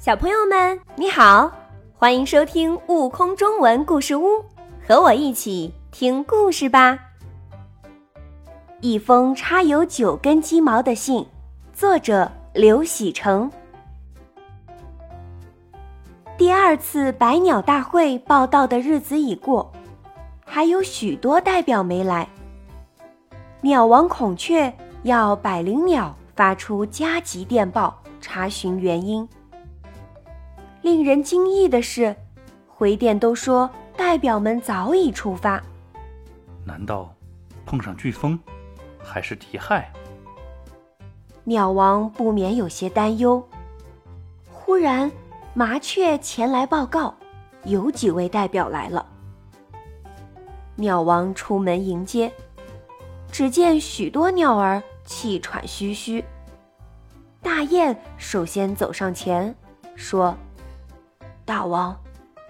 小朋友们，你好，欢迎收听《悟空中文故事屋》，和我一起听故事吧。一封插有九根鸡毛的信，作者刘喜成。第二次百鸟大会报道的日子已过，还有许多代表没来。鸟王孔雀要百灵鸟发出加急电报，查询原因。令人惊异的是，回电都说代表们早已出发。难道碰上飓风，还是敌害？鸟王不免有些担忧。忽然，麻雀前来报告，有几位代表来了。鸟王出门迎接，只见许多鸟儿气喘吁吁。大雁首先走上前，说。大王，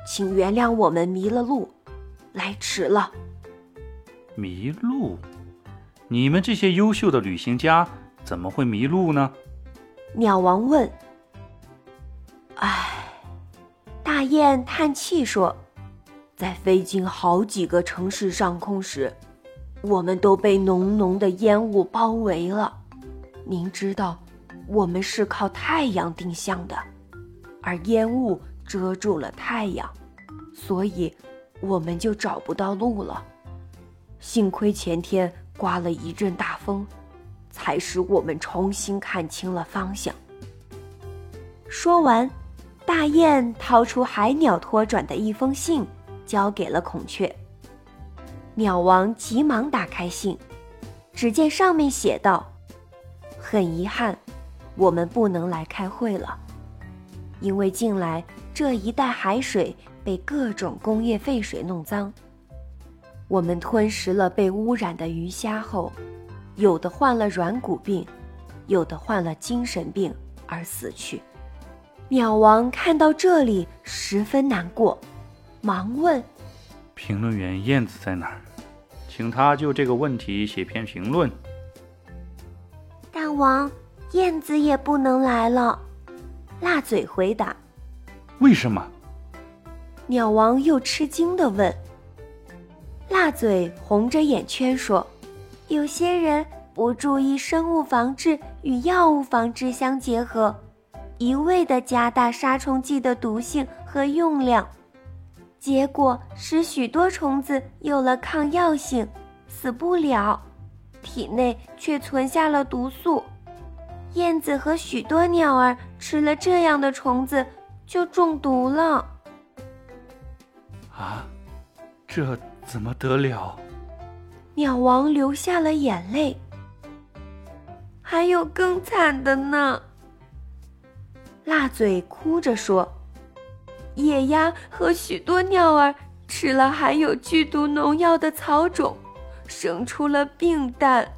请原谅我们迷了路，来迟了。迷路？你们这些优秀的旅行家怎么会迷路呢？鸟王问。唉，大雁叹气说：“在飞经好几个城市上空时，我们都被浓浓的烟雾包围了。您知道，我们是靠太阳定向的，而烟雾……”遮住了太阳，所以我们就找不到路了。幸亏前天刮了一阵大风，才使我们重新看清了方向。说完，大雁掏出海鸟托转的一封信，交给了孔雀。鸟王急忙打开信，只见上面写道：“很遗憾，我们不能来开会了，因为近来。”这一带海水被各种工业废水弄脏，我们吞食了被污染的鱼虾后，有的患了软骨病，有的患了精神病而死去。鸟王看到这里十分难过，忙问：“评论员燕子在哪儿？请他就这个问题写篇评论。”大王，燕子也不能来了。辣嘴回答。为什么？鸟王又吃惊地问。辣嘴红着眼圈说：“有些人不注意生物防治与药物防治相结合，一味地加大杀虫剂的毒性和用量，结果使许多虫子有了抗药性，死不了，体内却存下了毒素。燕子和许多鸟儿吃了这样的虫子。”就中毒了。啊，这怎么得了？鸟王流下了眼泪。还有更惨的呢。辣嘴哭着说：“野鸭和许多鸟儿吃了含有剧毒农药的草种，生出了病蛋，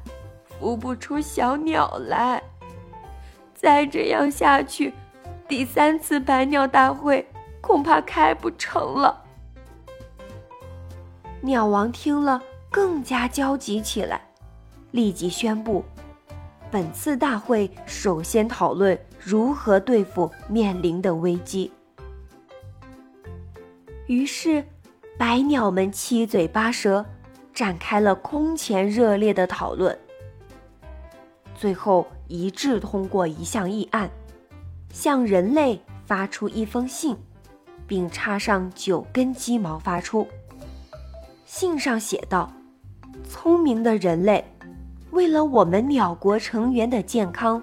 孵不出小鸟来。再这样下去。”第三次百鸟大会恐怕开不成了。鸟王听了更加焦急起来，立即宣布，本次大会首先讨论如何对付面临的危机。于是，百鸟们七嘴八舌，展开了空前热烈的讨论，最后一致通过一项议案。向人类发出一封信，并插上九根鸡毛发出。信上写道：“聪明的人类，为了我们鸟国成员的健康，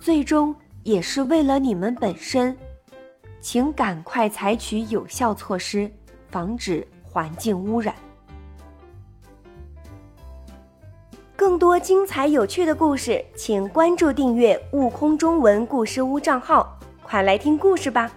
最终也是为了你们本身，请赶快采取有效措施，防止环境污染。”更多精彩有趣的故事，请关注订阅“悟空中文故事屋”账号，快来听故事吧。